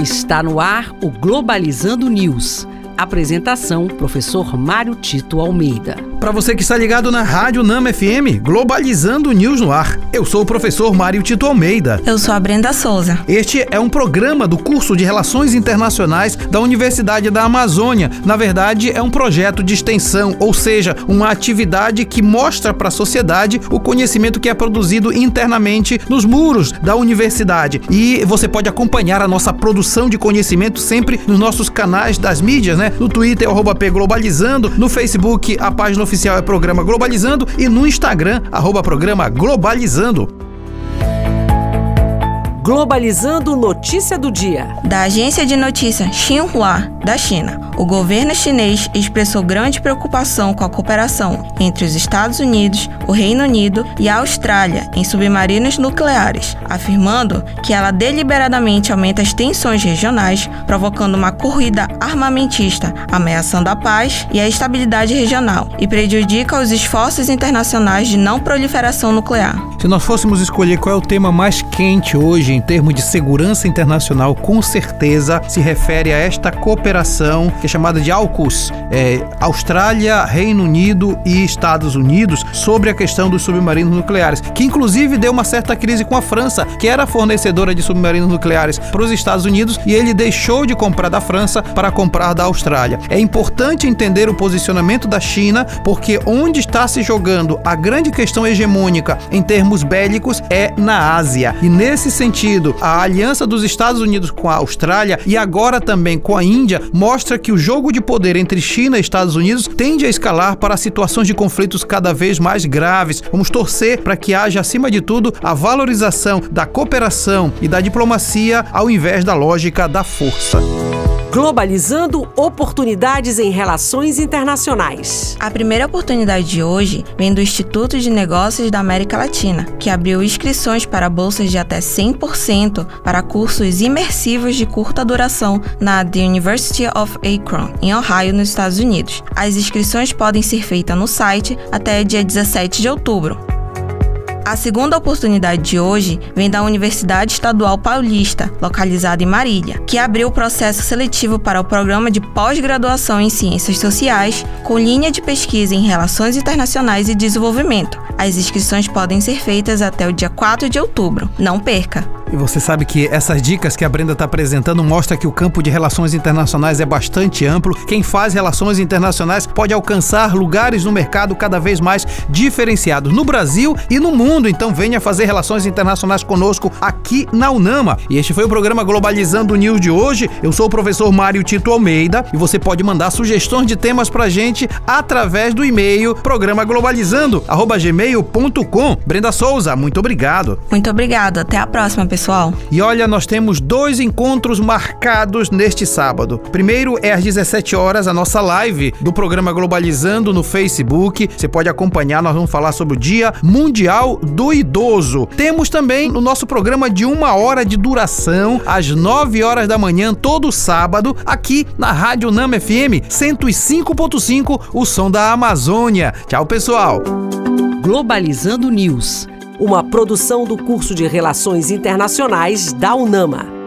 Está no ar o Globalizando News. Apresentação: Professor Mário Tito Almeida. Para você que está ligado na Rádio Nama FM, Globalizando News no ar. Eu sou o professor Mário Tito Almeida. Eu sou a Brenda Souza. Este é um programa do curso de Relações Internacionais da Universidade da Amazônia. Na verdade, é um projeto de extensão, ou seja, uma atividade que mostra para a sociedade o conhecimento que é produzido internamente nos muros da universidade. E você pode acompanhar a nossa produção de conhecimento sempre nos nossos canais das mídias, né? No Twitter, arroba P Globalizando, no Facebook, a página oficial é Programa Globalizando e no Instagram, arroba Programa Globalizando. Globalizando notícia do dia. Da agência de notícia Xinhua, da China. O governo chinês expressou grande preocupação com a cooperação entre os Estados Unidos, o Reino Unido e a Austrália em submarinos nucleares, afirmando que ela deliberadamente aumenta as tensões regionais, provocando uma corrida armamentista, ameaçando a paz e a estabilidade regional e prejudica os esforços internacionais de não proliferação nuclear. Se nós fôssemos escolher qual é o tema mais quente hoje em termos de segurança internacional, com certeza se refere a esta cooperação que é chamada de AUKUS, é, Austrália, Reino Unido e Estados Unidos, sobre a questão dos submarinos nucleares, que inclusive deu uma certa crise com a França, que era fornecedora de submarinos nucleares para os Estados Unidos e ele deixou de comprar da França para comprar da Austrália. É importante entender o posicionamento da China, porque onde está se jogando a grande questão hegemônica em termos bélicos é na Ásia. E nesse sentido, a aliança dos Estados Unidos com a Austrália e agora também com a Índia mostra que o jogo de poder entre China e Estados Unidos tende a escalar para situações de conflitos cada vez mais graves. Vamos torcer para que haja, acima de tudo, a valorização da cooperação e da diplomacia ao invés da lógica da força. Globalizando oportunidades em relações internacionais. A primeira oportunidade de hoje vem do Instituto de Negócios da América Latina, que abriu inscrições para bolsas de até 100% para cursos imersivos de curta duração na The University of Akron, em Ohio, nos Estados Unidos. As inscrições podem ser feitas no site até dia 17 de outubro. A segunda oportunidade de hoje vem da Universidade Estadual Paulista, localizada em Marília, que abriu o processo seletivo para o programa de pós-graduação em Ciências Sociais, com linha de pesquisa em Relações Internacionais e Desenvolvimento. As inscrições podem ser feitas até o dia 4 de outubro. Não perca! E você sabe que essas dicas que a Brenda está apresentando mostra que o campo de relações internacionais é bastante amplo. Quem faz relações internacionais pode alcançar lugares no mercado cada vez mais diferenciados no Brasil e no mundo. Então venha fazer relações internacionais conosco aqui na Unama. E este foi o programa Globalizando News de hoje. Eu sou o professor Mário Tito Almeida e você pode mandar sugestões de temas pra gente através do e-mail programaglobalizando@gmail.com. Brenda Souza, muito obrigado. Muito obrigado. Até a próxima, pessoal pessoal. E olha, nós temos dois encontros marcados neste sábado. Primeiro é às 17 horas a nossa live do programa Globalizando no Facebook. Você pode acompanhar, nós vamos falar sobre o Dia Mundial do Idoso. Temos também o nosso programa de uma hora de duração, às 9 horas da manhã, todo sábado, aqui na Rádio Nama FM 105.5, o som da Amazônia. Tchau, pessoal. Globalizando News uma produção do curso de Relações Internacionais da UNAMA.